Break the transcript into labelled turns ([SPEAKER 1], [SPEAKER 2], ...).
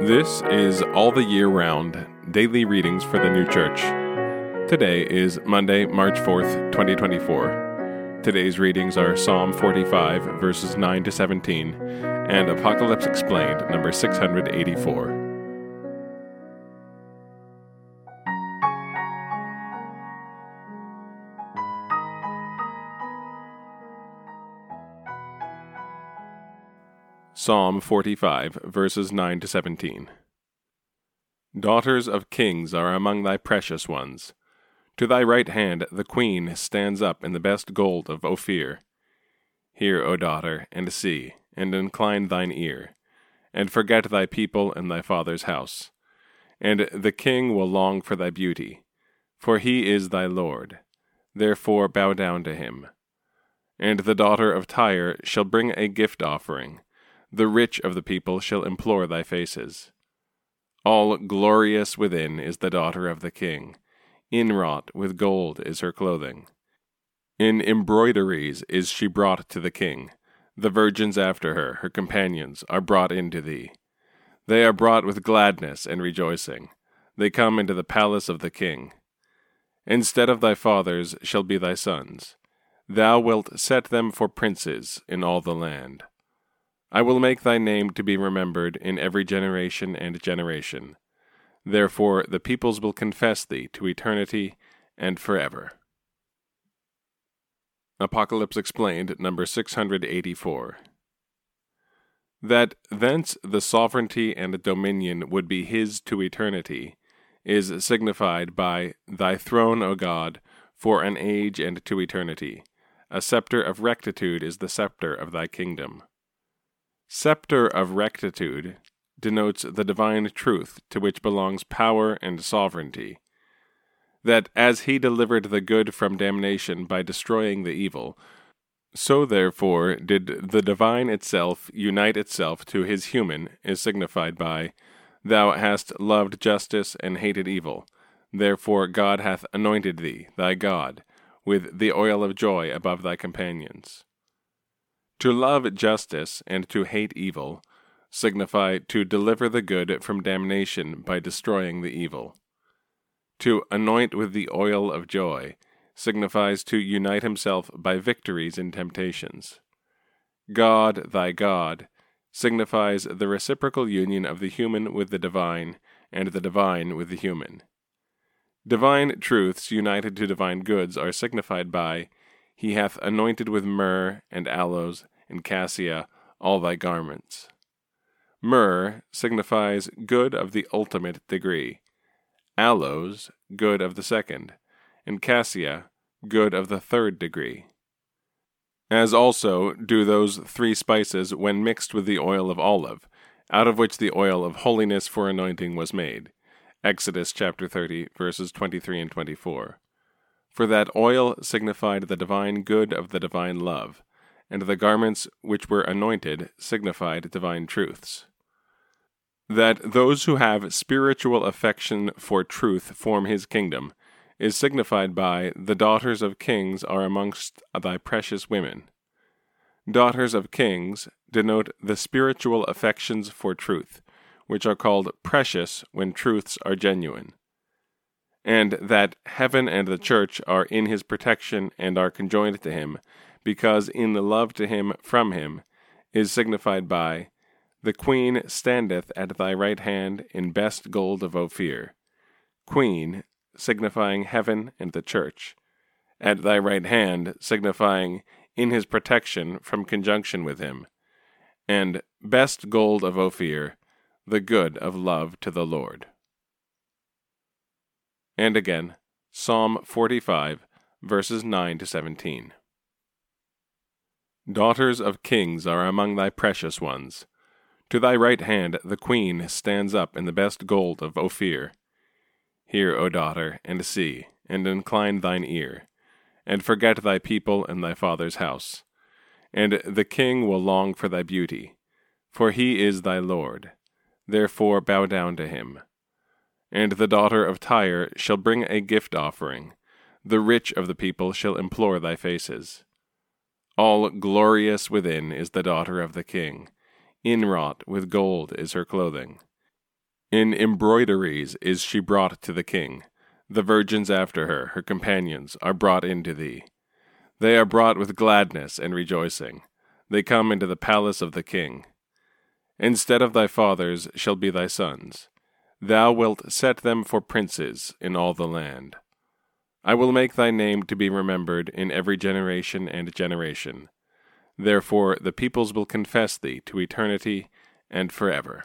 [SPEAKER 1] This is All the Year Round Daily Readings for the New Church. Today is Monday, March 4th, 2024. Today's readings are Psalm 45, verses 9 to 17, and Apocalypse Explained, number 684. Psalm 45, verses 9 to 17. Daughters of kings are among thy precious ones. To thy right hand the queen stands up in the best gold of Ophir. Hear, O daughter, and see, and incline thine ear, and forget thy people and thy father's house. And the king will long for thy beauty, for he is thy Lord. Therefore bow down to him. And the daughter of Tyre shall bring a gift offering the rich of the people shall implore thy faces. All glorious within is the daughter of the king. Inwrought with gold is her clothing. In embroideries is she brought to the king. The virgins after her, her companions, are brought into thee. They are brought with gladness and rejoicing. They come into the palace of the king. Instead of thy fathers shall be thy sons. Thou wilt set them for princes in all the land. I will make thy name to be remembered in every generation and generation. Therefore the peoples will confess thee to eternity and forever. Apocalypse Explained, number 684. That thence the sovereignty and dominion would be his to eternity is signified by Thy throne, O God, for an age and to eternity. A scepter of rectitude is the scepter of thy kingdom. Scepter of rectitude denotes the divine truth to which belongs power and sovereignty. That as he delivered the good from damnation by destroying the evil, so therefore did the divine itself unite itself to his human, is signified by, Thou hast loved justice and hated evil. Therefore God hath anointed thee, thy God, with the oil of joy above thy companions. To love justice and to hate evil signify to deliver the good from damnation by destroying the evil. To anoint with the oil of joy signifies to unite himself by victories in temptations. God, thy God, signifies the reciprocal union of the human with the divine, and the divine with the human. Divine truths united to divine goods are signified by he hath anointed with myrrh and aloes and cassia all thy garments. Myrrh signifies good of the ultimate degree, aloes, good of the second, and cassia, good of the third degree. As also do those three spices when mixed with the oil of olive, out of which the oil of holiness for anointing was made. Exodus chapter 30, verses 23 and 24 for that oil signified the divine good of the divine love, and the garments which were anointed signified divine truths. That those who have spiritual affection for truth form his kingdom is signified by the daughters of kings are amongst thy precious women. Daughters of kings denote the spiritual affections for truth, which are called precious when truths are genuine and that heaven and the church are in his protection and are conjoined to him, because in the love to him from him is signified by the queen standeth at thy right hand in best gold of Ophir. Queen, signifying heaven and the church. At thy right hand, signifying in his protection from conjunction with him. And best gold of Ophir, the good of love to the Lord. And again, Psalm 45, verses 9 to 17. Daughters of kings are among thy precious ones. To thy right hand the queen stands up in the best gold of Ophir. Hear, O daughter, and see, and incline thine ear, and forget thy people and thy father's house. And the king will long for thy beauty, for he is thy Lord. Therefore bow down to him. And the daughter of Tyre shall bring a gift offering. The rich of the people shall implore thy faces. All glorious within is the daughter of the king. Inwrought with gold is her clothing. In embroideries is she brought to the king. The virgins after her, her companions, are brought into thee. They are brought with gladness and rejoicing. They come into the palace of the king. Instead of thy fathers shall be thy sons. Thou wilt set them for princes in all the land. I will make thy name to be remembered in every generation and generation. Therefore the peoples will confess thee to eternity and forever.